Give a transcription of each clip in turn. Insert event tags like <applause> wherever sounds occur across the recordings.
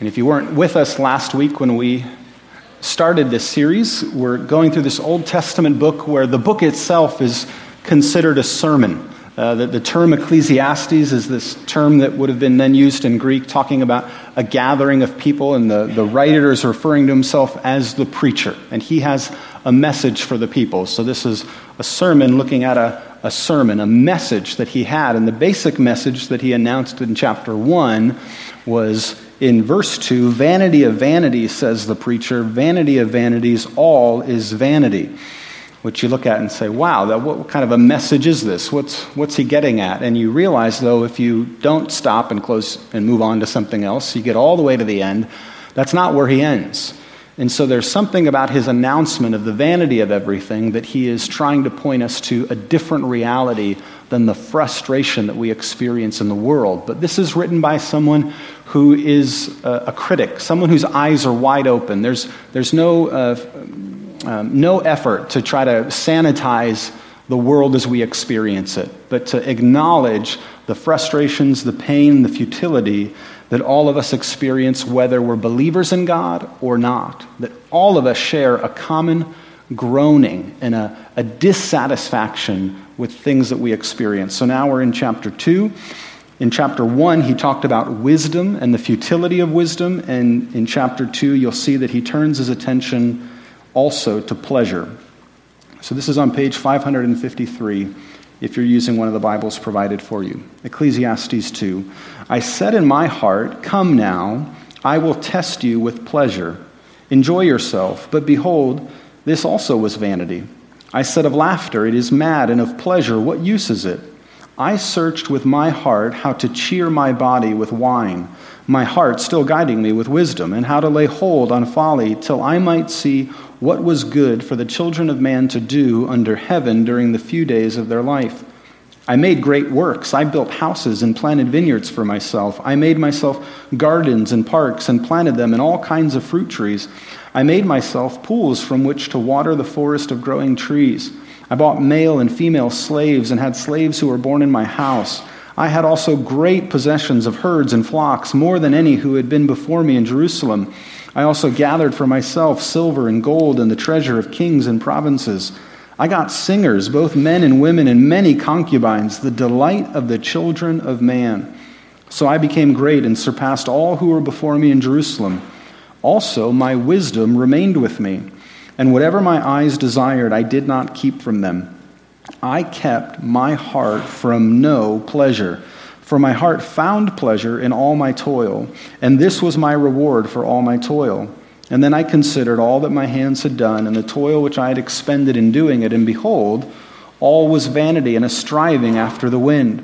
And if you weren't with us last week when we started this series, we're going through this Old Testament book where the book itself is considered a sermon. Uh, the, the, term Ecclesiastes is this term that would have been then used in Greek, talking about a gathering of people, and the, the writer is referring to himself as the preacher, and he has a message for the people. So, this is a sermon looking at a, a sermon, a message that he had, and the basic message that he announced in chapter 1 was in verse 2 Vanity of vanities, says the preacher, vanity of vanities, all is vanity which you look at and say, wow, that, what kind of a message is this? What's, what's he getting at? And you realize, though, if you don't stop and close and move on to something else, you get all the way to the end, that's not where he ends. And so there's something about his announcement of the vanity of everything that he is trying to point us to a different reality than the frustration that we experience in the world. But this is written by someone who is a, a critic, someone whose eyes are wide open. There's, there's no uh, um, no effort to try to sanitize the world as we experience it, but to acknowledge the frustrations, the pain, the futility that all of us experience, whether we're believers in God or not. That all of us share a common groaning and a, a dissatisfaction with things that we experience. So now we're in chapter 2. In chapter 1, he talked about wisdom and the futility of wisdom. And in chapter 2, you'll see that he turns his attention also to pleasure. So this is on page 553 if you're using one of the Bibles provided for you. Ecclesiastes 2. I said in my heart, Come now, I will test you with pleasure. Enjoy yourself. But behold, this also was vanity. I said of laughter, It is mad, and of pleasure, what use is it? I searched with my heart how to cheer my body with wine, my heart still guiding me with wisdom, and how to lay hold on folly till I might see what was good for the children of man to do under heaven during the few days of their life. I made great works. I built houses and planted vineyards for myself. I made myself gardens and parks and planted them in all kinds of fruit trees. I made myself pools from which to water the forest of growing trees. I bought male and female slaves and had slaves who were born in my house. I had also great possessions of herds and flocks, more than any who had been before me in Jerusalem. I also gathered for myself silver and gold and the treasure of kings and provinces. I got singers, both men and women, and many concubines, the delight of the children of man. So I became great and surpassed all who were before me in Jerusalem. Also, my wisdom remained with me, and whatever my eyes desired, I did not keep from them. I kept my heart from no pleasure for my heart found pleasure in all my toil, and this was my reward for all my toil. And then I considered all that my hands had done, and the toil which I had expended in doing it, and behold, all was vanity and a striving after the wind,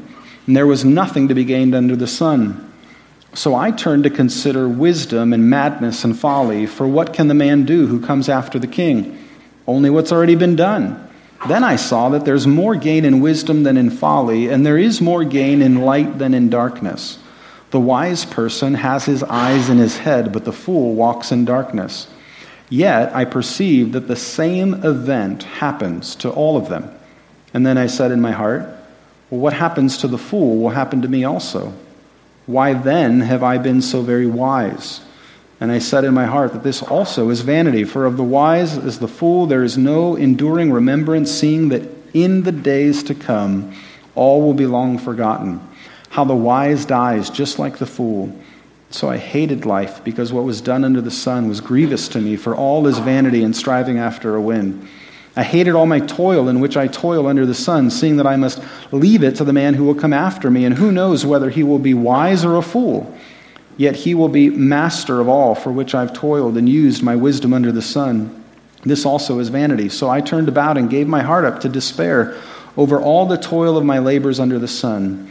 and there was nothing to be gained under the sun. So I turned to consider wisdom and madness and folly, for what can the man do who comes after the king? Only what's already been done. Then I saw that there's more gain in wisdom than in folly, and there is more gain in light than in darkness. The wise person has his eyes in his head, but the fool walks in darkness. Yet I perceive that the same event happens to all of them. And then I said in my heart, Well, what happens to the fool will happen to me also. Why then have I been so very wise? And I said in my heart that this also is vanity, for of the wise as the fool there is no enduring remembrance, seeing that in the days to come all will be long forgotten. How the wise dies just like the fool. So I hated life, because what was done under the sun was grievous to me, for all is vanity and striving after a wind. I hated all my toil in which I toil under the sun, seeing that I must leave it to the man who will come after me, and who knows whether he will be wise or a fool. Yet he will be master of all for which I've toiled and used my wisdom under the sun. This also is vanity. So I turned about and gave my heart up to despair over all the toil of my labors under the sun.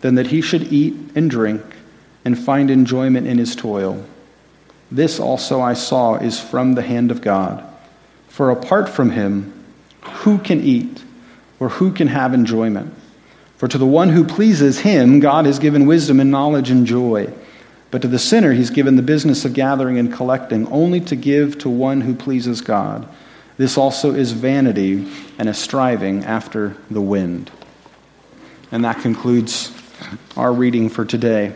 than that he should eat and drink and find enjoyment in his toil. This also I saw is from the hand of God. For apart from him, who can eat or who can have enjoyment? For to the one who pleases him, God has given wisdom and knowledge and joy. But to the sinner, he's given the business of gathering and collecting, only to give to one who pleases God. This also is vanity and a striving after the wind. And that concludes our reading for today.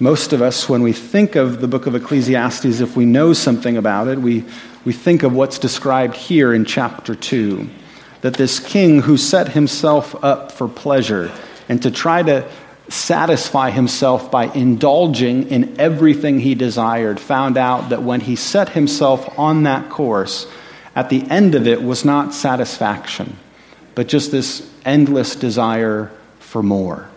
Most of us, when we think of the book of Ecclesiastes, if we know something about it, we, we think of what's described here in chapter 2 that this king who set himself up for pleasure and to try to satisfy himself by indulging in everything he desired found out that when he set himself on that course, at the end of it was not satisfaction, but just this endless desire for more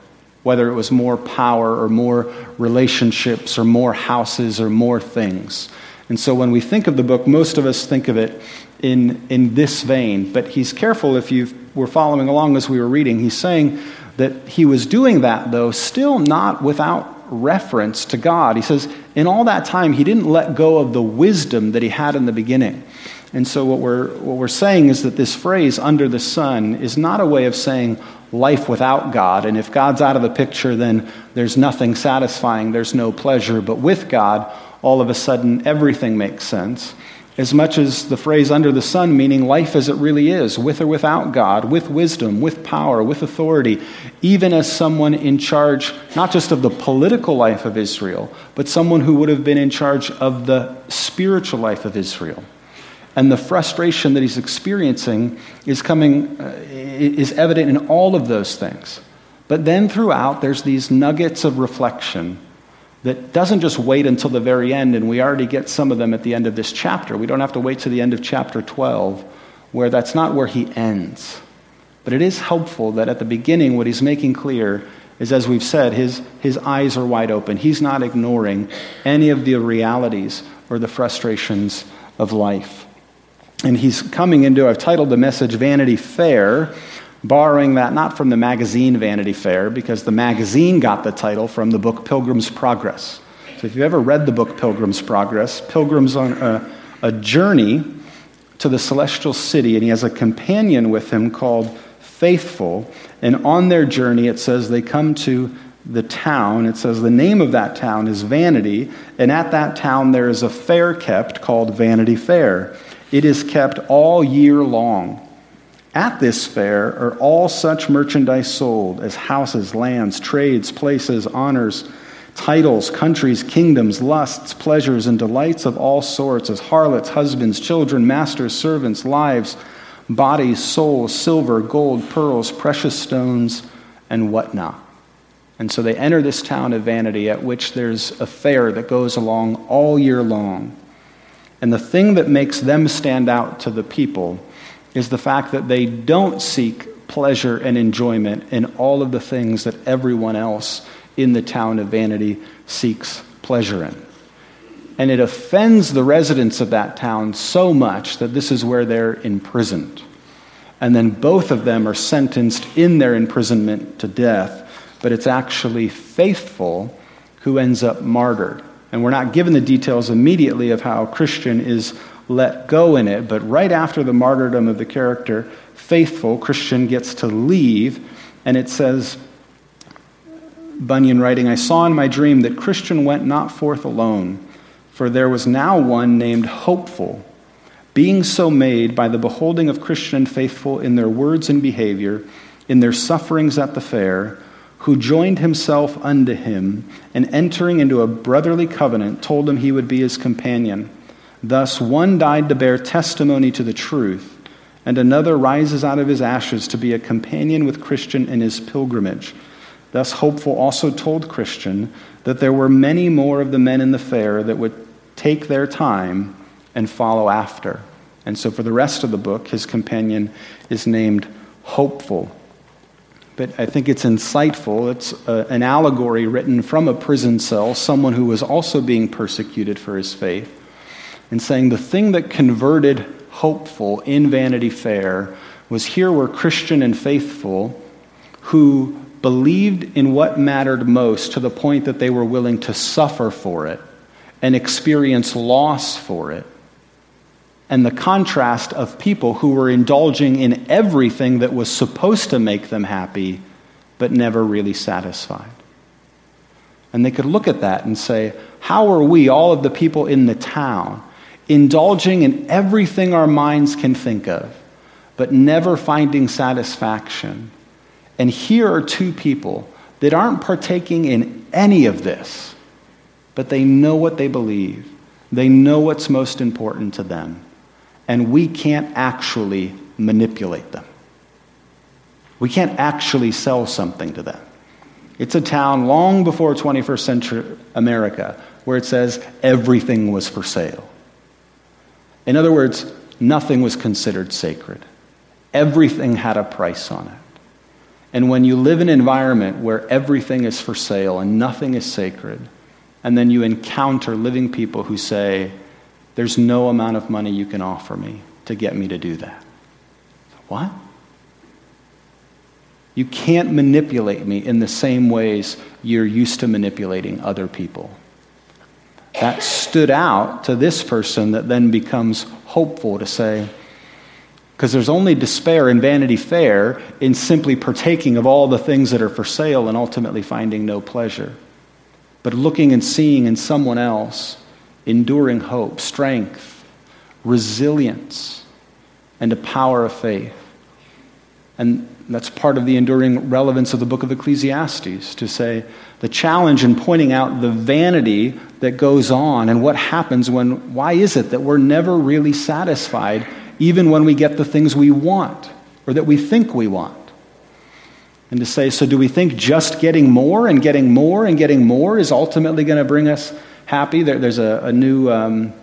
whether it was more power or more relationships or more houses or more things. And so when we think of the book, most of us think of it in, in this vein. But he's careful if you were following along as we were reading. He's saying that he was doing that, though, still not without reference to God. He says, in all that time, he didn't let go of the wisdom that he had in the beginning. And so, what we're, what we're saying is that this phrase, under the sun, is not a way of saying life without God. And if God's out of the picture, then there's nothing satisfying, there's no pleasure. But with God, all of a sudden, everything makes sense. As much as the phrase under the sun, meaning life as it really is, with or without God, with wisdom, with power, with authority, even as someone in charge, not just of the political life of Israel, but someone who would have been in charge of the spiritual life of Israel and the frustration that he's experiencing is coming uh, is evident in all of those things. But then throughout there's these nuggets of reflection that doesn't just wait until the very end and we already get some of them at the end of this chapter. We don't have to wait to the end of chapter 12 where that's not where he ends. But it is helpful that at the beginning what he's making clear is as we've said his, his eyes are wide open. He's not ignoring any of the realities or the frustrations of life and he's coming into, I've titled the message Vanity Fair, borrowing that not from the magazine Vanity Fair, because the magazine got the title from the book Pilgrim's Progress. So if you've ever read the book Pilgrim's Progress, Pilgrim's on a, a journey to the celestial city, and he has a companion with him called Faithful. And on their journey, it says they come to the town. It says the name of that town is Vanity, and at that town there is a fair kept called Vanity Fair. It is kept all year long. At this fair are all such merchandise sold as houses, lands, trades, places, honors, titles, countries, kingdoms, lusts, pleasures, and delights of all sorts, as harlots, husbands, children, masters, servants, lives, bodies, souls, silver, gold, pearls, precious stones, and whatnot. And so they enter this town of vanity at which there's a fair that goes along all year long. And the thing that makes them stand out to the people is the fact that they don't seek pleasure and enjoyment in all of the things that everyone else in the town of Vanity seeks pleasure in. And it offends the residents of that town so much that this is where they're imprisoned. And then both of them are sentenced in their imprisonment to death, but it's actually faithful who ends up martyred. And we're not given the details immediately of how Christian is let go in it, but right after the martyrdom of the character, faithful, Christian gets to leave, and it says, Bunyan writing, I saw in my dream that Christian went not forth alone, for there was now one named Hopeful, being so made by the beholding of Christian and faithful in their words and behavior, in their sufferings at the fair, who joined himself unto him, and entering into a brotherly covenant, told him he would be his companion. Thus, one died to bear testimony to the truth, and another rises out of his ashes to be a companion with Christian in his pilgrimage. Thus, Hopeful also told Christian that there were many more of the men in the fair that would take their time and follow after. And so, for the rest of the book, his companion is named Hopeful but I think it's insightful. It's a, an allegory written from a prison cell, someone who was also being persecuted for his faith, and saying the thing that converted hopeful in Vanity Fair was here were Christian and faithful who believed in what mattered most to the point that they were willing to suffer for it and experience loss for it. And the contrast of people who were indulging in everything that was supposed to make them happy, but never really satisfied. And they could look at that and say, How are we, all of the people in the town, indulging in everything our minds can think of, but never finding satisfaction? And here are two people that aren't partaking in any of this, but they know what they believe. They know what's most important to them. And we can't actually manipulate them. We can't actually sell something to them. It's a town long before 21st century America where it says everything was for sale. In other words, nothing was considered sacred. Everything had a price on it. And when you live in an environment where everything is for sale and nothing is sacred, and then you encounter living people who say, There's no amount of money you can offer me to get me to do that. What? You can't manipulate me in the same ways you're used to manipulating other people. That stood out to this person that then becomes hopeful to say, because there's only despair and vanity fair in simply partaking of all the things that are for sale and ultimately finding no pleasure. But looking and seeing in someone else enduring hope, strength, resilience, and a power of faith. And that's part of the enduring relevance of the book of Ecclesiastes to say the challenge in pointing out the vanity that goes on and what happens when, why is it that we're never really satisfied even when we get the things we want or that we think we want. And to say, so do we think just getting more and getting more and getting more is ultimately going to bring us happy? There, there's a, a new um,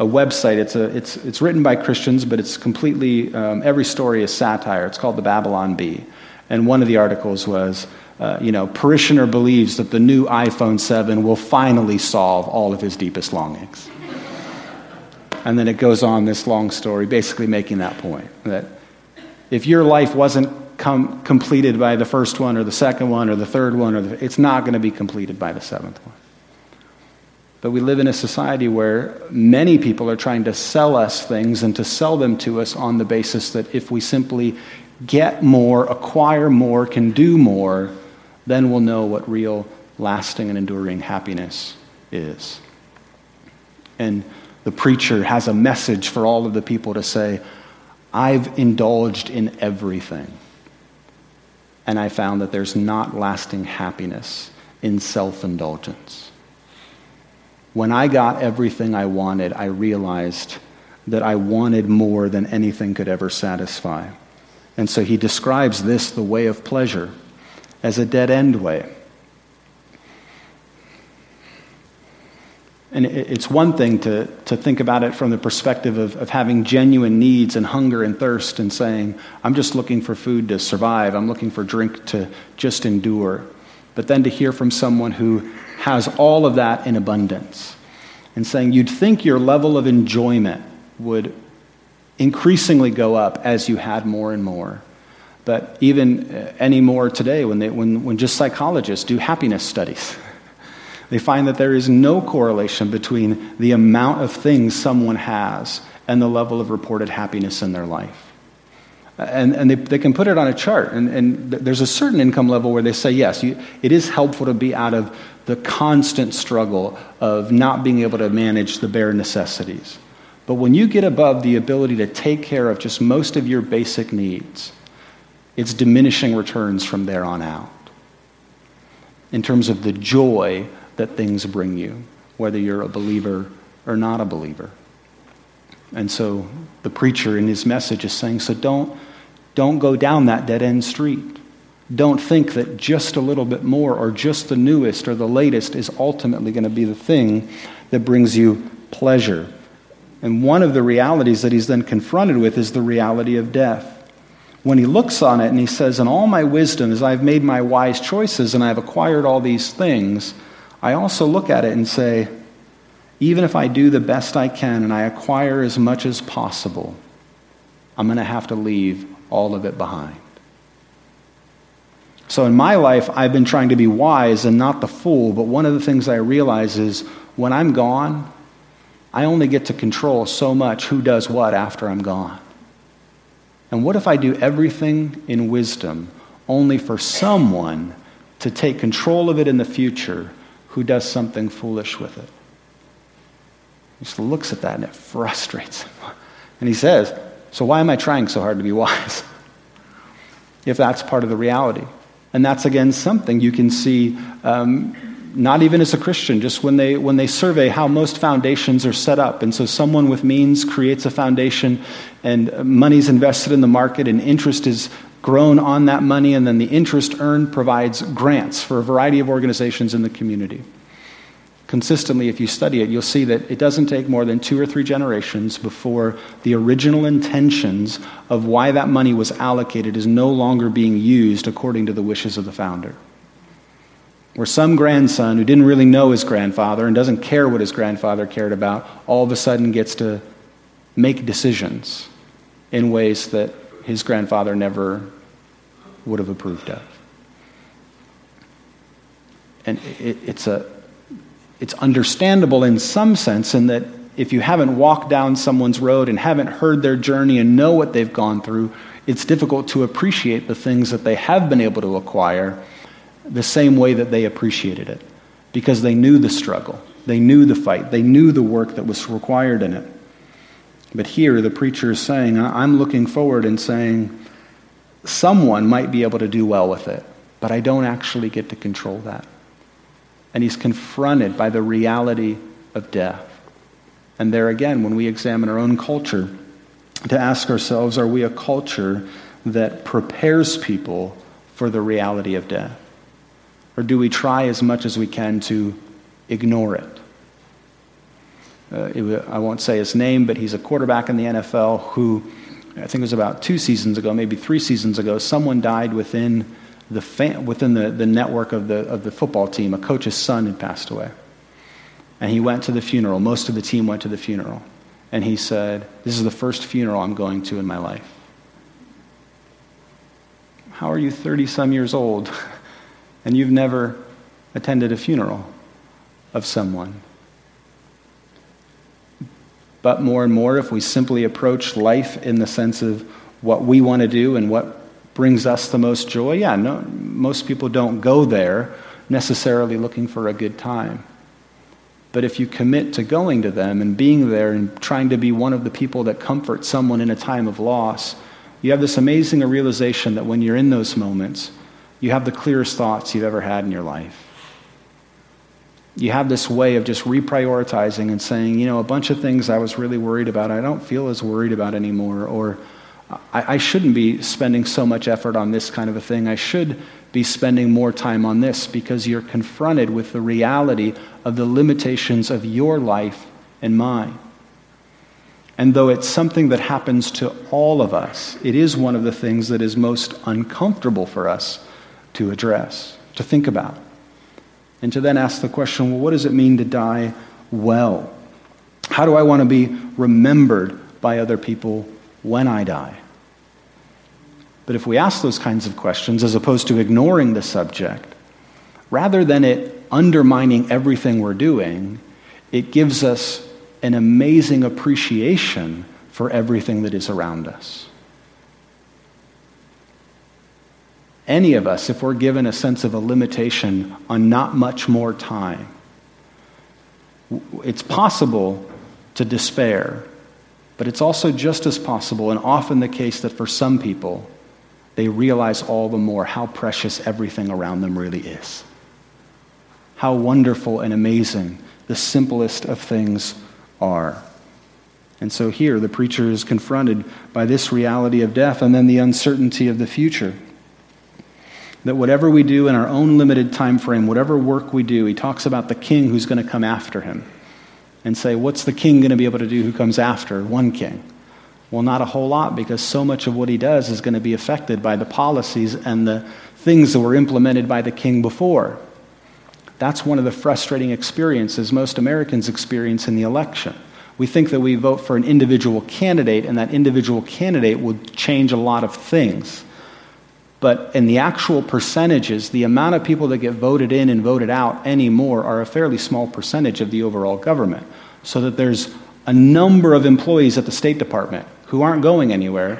a website. It's, a, it's, it's written by Christians, but it's completely, um, every story is satire. It's called the Babylon Bee. And one of the articles was, uh, you know, parishioner believes that the new iPhone 7 will finally solve all of his deepest longings. And then it goes on this long story, basically making that point that if your life wasn't com- completed by the first one or the second one or the third one, or the, it's not going to be completed by the seventh one. But we live in a society where many people are trying to sell us things and to sell them to us on the basis that if we simply get more, acquire more, can do more, then we'll know what real, lasting, and enduring happiness is. And the preacher has a message for all of the people to say, I've indulged in everything. And I found that there's not lasting happiness in self indulgence. When I got everything I wanted, I realized that I wanted more than anything could ever satisfy. And so he describes this, the way of pleasure, as a dead end way. And it's one thing to, to think about it from the perspective of, of having genuine needs and hunger and thirst and saying, I'm just looking for food to survive, I'm looking for drink to just endure. But then to hear from someone who has all of that in abundance and saying, you'd think your level of enjoyment would increasingly go up as you had more and more. But even uh, anymore today, when, they, when, when just psychologists do happiness studies, <laughs> they find that there is no correlation between the amount of things someone has and the level of reported happiness in their life. And, and they, they can put it on a chart. And, and there's a certain income level where they say, yes, you, it is helpful to be out of the constant struggle of not being able to manage the bare necessities. But when you get above the ability to take care of just most of your basic needs, it's diminishing returns from there on out. In terms of the joy that things bring you, whether you're a believer or not a believer. And so the preacher in his message is saying, so don't, don't go down that dead end street. Don't think that just a little bit more or just the newest or the latest is ultimately going to be the thing that brings you pleasure. And one of the realities that he's then confronted with is the reality of death. When he looks on it and he says, In all my wisdom, as I've made my wise choices and I've acquired all these things, I also look at it and say, even if I do the best I can and I acquire as much as possible, I'm going to have to leave all of it behind. So in my life, I've been trying to be wise and not the fool, but one of the things I realize is when I'm gone, I only get to control so much who does what after I'm gone. And what if I do everything in wisdom only for someone to take control of it in the future who does something foolish with it? He just looks at that and it frustrates him. <laughs> And he says, So why am I trying so hard to be <laughs> wise? if that's part of the reality. And that's, again, something you can see um, not even as a Christian, just when they, when they survey how most foundations are set up. And so someone with means creates a foundation, and money's invested in the market, and interest is grown on that money, and then the interest earned provides grants for a variety of organizations in the community. Consistently, if you study it, you'll see that it doesn't take more than two or three generations before the original intentions of why that money was allocated is no longer being used according to the wishes of the founder. Where some grandson who didn't really know his grandfather and doesn't care what his grandfather cared about all of a sudden gets to make decisions in ways that his grandfather never would have approved of. And it, it's, a, it's understandable in some sense in that if you haven't walked down someone's road and haven't heard their journey and know what they've gone through, it's difficult to appreciate the things that they have been able to acquire the same way that they appreciated it because they knew the struggle, they knew the fight, they knew the work that was required in it. But here, the preacher is saying, I'm looking forward and saying, someone might be able to do well with it, but I don't actually get to control that. And he's confronted by the reality of death. And there again, when we examine our own culture, to ask ourselves, are we a culture that prepares people for the reality of death? Or do we try as much as we can to ignore it? Uh, it, I won't say his name, but he's a quarterback in the NFL who, I think it was about two seasons ago, maybe three seasons ago, someone died within the, fan, within the, the network of the, of the football team. A coach's son had passed away. And he went to the funeral. Most of the team went to the funeral. And he said, This is the first funeral I'm going to in my life. How are you 30 some years old? <laughs> and you've never attended a funeral of someone. But more and more, if we simply approach life in the sense of what we want to do and what brings us the most joy, yeah, no, most people don't go there necessarily looking for a good time. But if you commit to going to them and being there and trying to be one of the people that comfort someone in a time of loss, you have this amazing realization that when you're in those moments, you have the clearest thoughts you've ever had in your life. You have this way of just reprioritizing and saying, you know, a bunch of things I was really worried about, I don't feel as worried about anymore. Or I, I shouldn't be spending so much effort on this kind of a thing. I should be spending more time on this because you're confronted with the reality of the limitations of your life and mine. And though it's something that happens to all of us, it is one of the things that is most uncomfortable for us to address, to think about. And to then ask the question well, what does it mean to die well? How do I want to be remembered by other people when I die? But if we ask those kinds of questions, as opposed to ignoring the subject, rather than it undermining everything we're doing, it gives us an amazing appreciation for everything that is around us. any of us, if we're given a sense of a limitation on not much more time, it's possible to despair, but it's also just as possible, and often the case, that for some people, they realize all the more how precious everything around them really is. How wonderful and amazing the simplest of things are. And so here, the preacher is confronted by this reality of death and then the uncertainty of the future that whatever we do in our own limited time frame, whatever work we do, he talks about the king who's going to come after him and say, What's the king going to be able to do who comes after one king? Well, not a whole lot because so much of what he does is going to be affected by the policies and the things that were implemented by the king before. That's one of the frustrating experiences most Americans experience in the election. We think that we vote for an individual candidate, and that individual candidate will change a lot of things. But in the actual percentages, the amount of people that get voted in and voted out anymore are a fairly small percentage of the overall government. So that there's a number of employees at the State Department who aren't going anywhere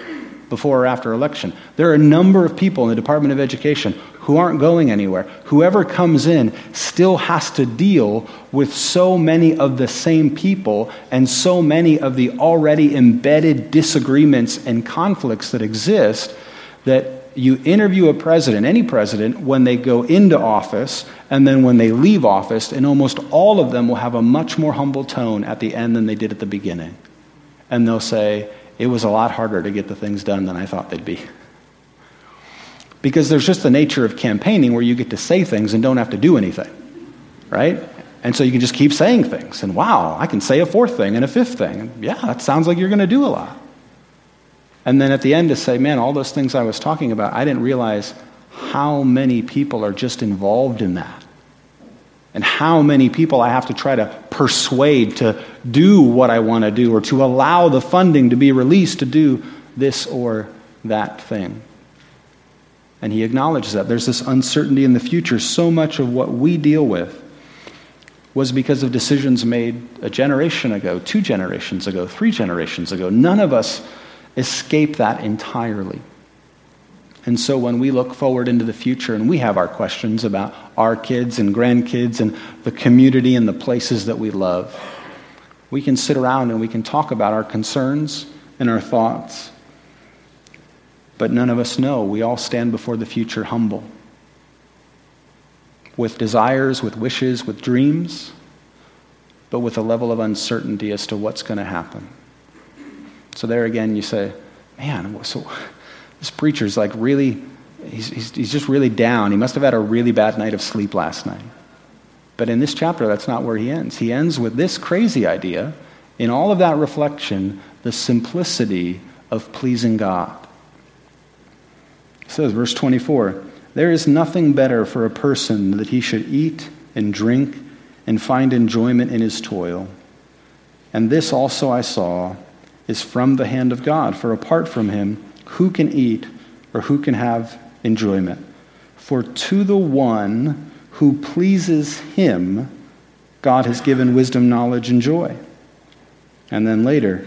before or after election. There are a number of people in the Department of Education who aren't going anywhere. Whoever comes in still has to deal with so many of the same people and so many of the already embedded disagreements and conflicts that exist that you interview a president, any president, when they go into office and then when they leave office, and almost all of them will have a much more humble tone at the end than they did at the beginning. And they'll say, It was a lot harder to get the things done than I thought they'd be. Because there's just the nature of campaigning where you get to say things and don't have to do anything, right? And so you can just keep saying things. And wow, I can say a fourth thing and a fifth thing. Yeah, that sounds like you're going to do a lot. And then at the end to say, man, all those things I was talking about, I didn't realize how many people are just involved in that. And how many people I have to try to persuade to do what I want to do or to allow the funding to be released to do this or that thing. And he acknowledges that. There's this uncertainty in the future. So much of what we deal with was because of decisions made a generation ago, two generations ago, three generations ago. None of us escape that entirely. And so when we look forward into the future and we have our questions about our kids and grandkids and the community and the places that we love, we can sit around and we can talk about our concerns and our thoughts. But none of us know. We all stand before the future humble, with desires, with wishes, with dreams, but with a level of uncertainty as to what's going to happen. So there again, you say, man, so this preacher's like really, he's, he's, he's just really down. He must have had a really bad night of sleep last night. But in this chapter, that's not where he ends. He ends with this crazy idea, in all of that reflection, the simplicity of pleasing God. It says, verse 24, there is nothing better for a person that he should eat and drink and find enjoyment in his toil. And this also I saw is from the hand of God. For apart from him, who can eat or who can have enjoyment? For to the one who pleases him, God has given wisdom, knowledge, and joy. And then later,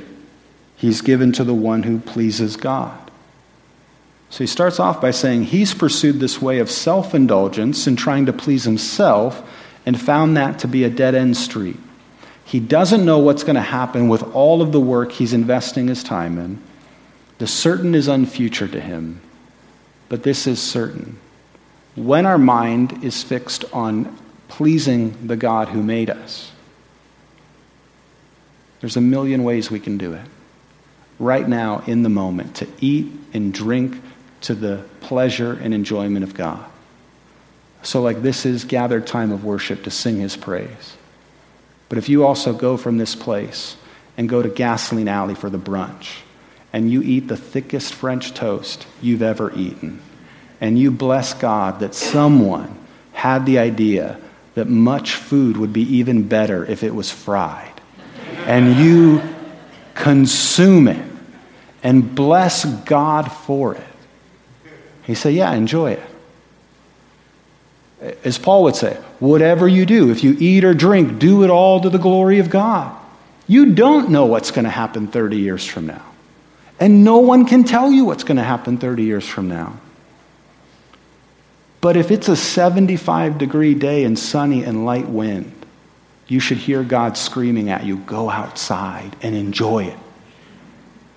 he's given to the one who pleases God. So he starts off by saying he's pursued this way of self indulgence and trying to please himself and found that to be a dead end street. He doesn't know what's going to happen with all of the work he's investing his time in. The certain is unfuture to him, but this is certain. When our mind is fixed on pleasing the God who made us, there's a million ways we can do it. Right now, in the moment, to eat and drink to the pleasure and enjoyment of God. So, like, this is gathered time of worship to sing his praise. But if you also go from this place and go to Gasoline Alley for the brunch, and you eat the thickest French toast you've ever eaten, and you bless God that someone had the idea that much food would be even better if it was fried, and you consume it and bless God for it. He said, Yeah, enjoy it. As Paul would say, whatever you do, if you eat or drink, do it all to the glory of God. You don't know what's going to happen 30 years from now. And no one can tell you what's going to happen 30 years from now. But if it's a 75 degree day and sunny and light wind, you should hear God screaming at you go outside and enjoy it.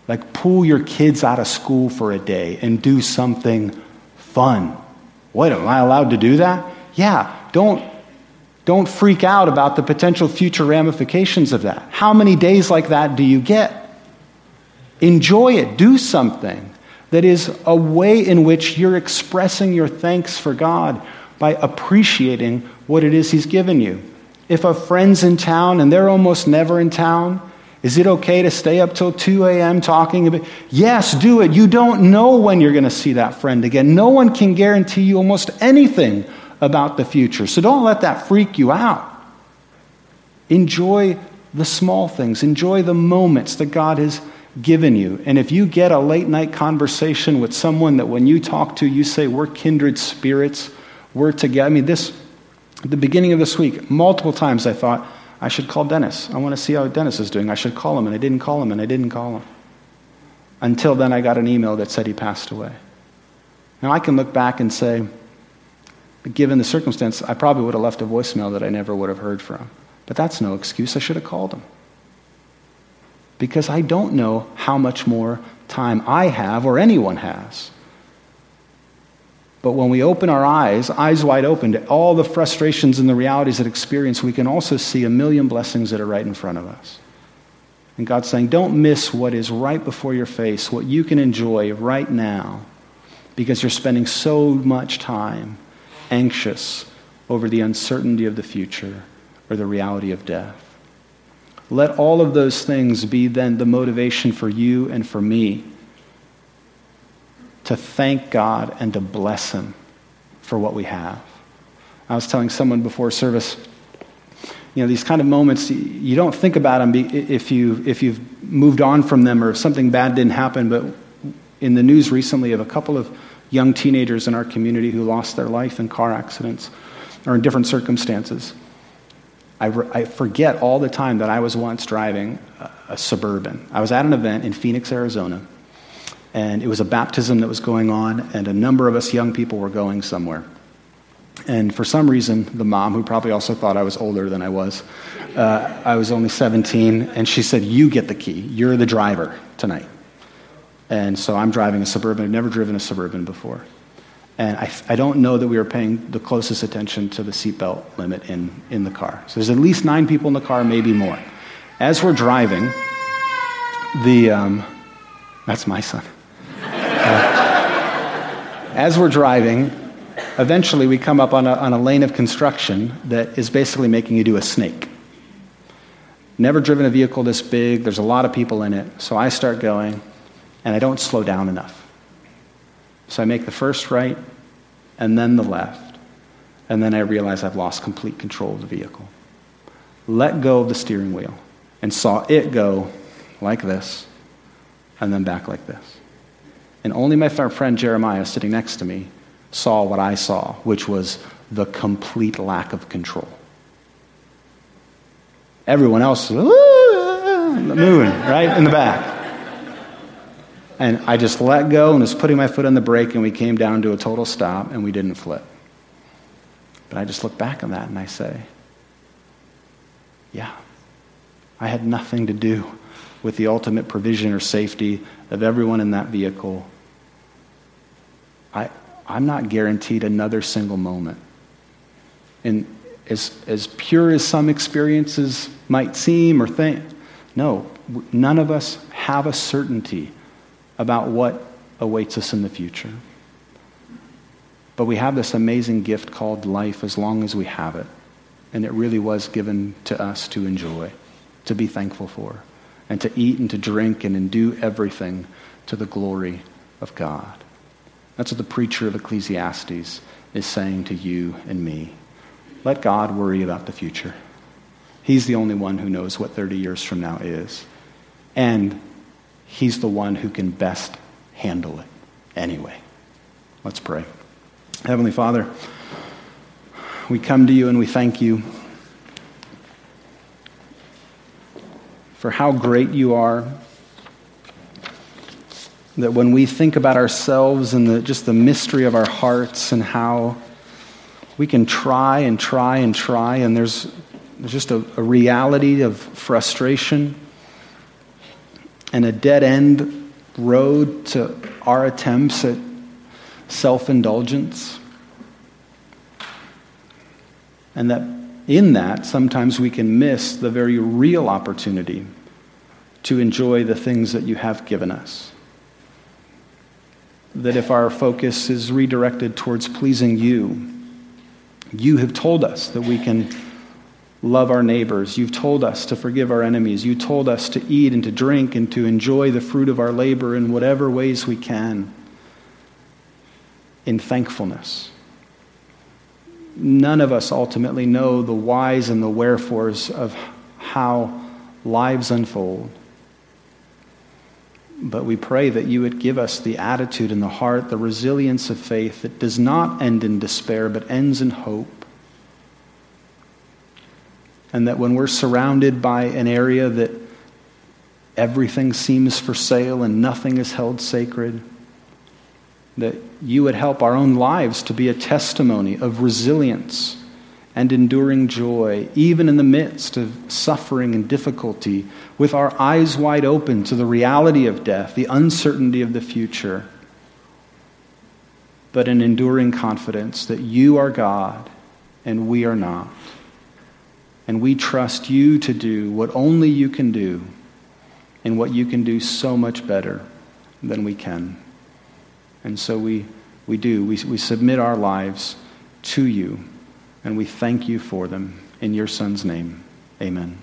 Like pull your kids out of school for a day and do something fun. What, am I allowed to do that? Yeah, don't, don't freak out about the potential future ramifications of that. How many days like that do you get? Enjoy it. Do something that is a way in which you're expressing your thanks for God by appreciating what it is He's given you. If a friend's in town and they're almost never in town, is it okay to stay up till 2 a.m. talking about? Yes, do it. You don't know when you're going to see that friend again. No one can guarantee you almost anything about the future. So don't let that freak you out. Enjoy the small things, enjoy the moments that God has given you. And if you get a late night conversation with someone that when you talk to, you say, We're kindred spirits, we're together. I mean, this, the beginning of this week, multiple times I thought, I should call Dennis. I want to see how Dennis is doing. I should call him. And I didn't call him, and I didn't call him. Until then, I got an email that said he passed away. Now, I can look back and say, given the circumstance, I probably would have left a voicemail that I never would have heard from. But that's no excuse. I should have called him. Because I don't know how much more time I have or anyone has. But when we open our eyes, eyes wide open to all the frustrations and the realities that experience, we can also see a million blessings that are right in front of us. And God's saying, don't miss what is right before your face, what you can enjoy right now, because you're spending so much time anxious over the uncertainty of the future or the reality of death. Let all of those things be then the motivation for you and for me to thank God and to bless Him for what we have. I was telling someone before service, you know, these kind of moments, you don't think about them if, you, if you've moved on from them or if something bad didn't happen. But in the news recently of a couple of young teenagers in our community who lost their life in car accidents or in different circumstances. I, re- I forget all the time that I was once driving a, a suburban. I was at an event in Phoenix, Arizona, and it was a baptism that was going on, and a number of us young people were going somewhere. And for some reason, the mom, who probably also thought I was older than I was, uh, I was only 17, and she said, You get the key. You're the driver tonight. And so I'm driving a Suburban. I've never driven a Suburban before. And I, I don't know that we were paying the closest attention to the seatbelt limit in, in the car. So there's at least nine people in the car, maybe more. As we're driving, the, um, that's my son. Uh, as we're driving, eventually we come up on a, on a lane of construction that is basically making you do a snake. Never driven a vehicle this big, there's a lot of people in it. So I start going, and I don't slow down enough. So I make the first right and then the left, and then I realize I've lost complete control of the vehicle. Let go of the steering wheel and saw it go like this and then back like this. And only my friend Jeremiah, sitting next to me, saw what I saw, which was the complete lack of control. Everyone else, moving right in the back. And I just let go and was putting my foot on the brake, and we came down to a total stop, and we didn't flip. But I just look back on that and I say, yeah, I had nothing to do with the ultimate provision or safety of everyone in that vehicle. I, I'm not guaranteed another single moment. And as, as pure as some experiences might seem or think, no, none of us have a certainty about what awaits us in the future. But we have this amazing gift called life as long as we have it. And it really was given to us to enjoy, to be thankful for, and to eat and to drink and do everything to the glory of God. That's what the preacher of Ecclesiastes is saying to you and me. Let God worry about the future. He's the only one who knows what 30 years from now is. And He's the one who can best handle it anyway. Let's pray. Heavenly Father, we come to you and we thank you for how great you are. That when we think about ourselves and the, just the mystery of our hearts and how we can try and try and try, and there's, there's just a, a reality of frustration and a dead end road to our attempts at self indulgence. And that in that, sometimes we can miss the very real opportunity to enjoy the things that you have given us. That if our focus is redirected towards pleasing you, you have told us that we can love our neighbors. You've told us to forgive our enemies. You told us to eat and to drink and to enjoy the fruit of our labor in whatever ways we can in thankfulness. None of us ultimately know the whys and the wherefores of how lives unfold. But we pray that you would give us the attitude and the heart, the resilience of faith that does not end in despair, but ends in hope. And that when we're surrounded by an area that everything seems for sale and nothing is held sacred, that you would help our own lives to be a testimony of resilience and enduring joy, even in the midst of suffering and difficulty, with our eyes wide open to the reality of death, the uncertainty of the future, but an enduring confidence that you are God and we are not. And we trust you to do what only you can do and what you can do so much better than we can. And so we, we do. We, we submit our lives to you. And we thank you for them. In your Son's name, amen.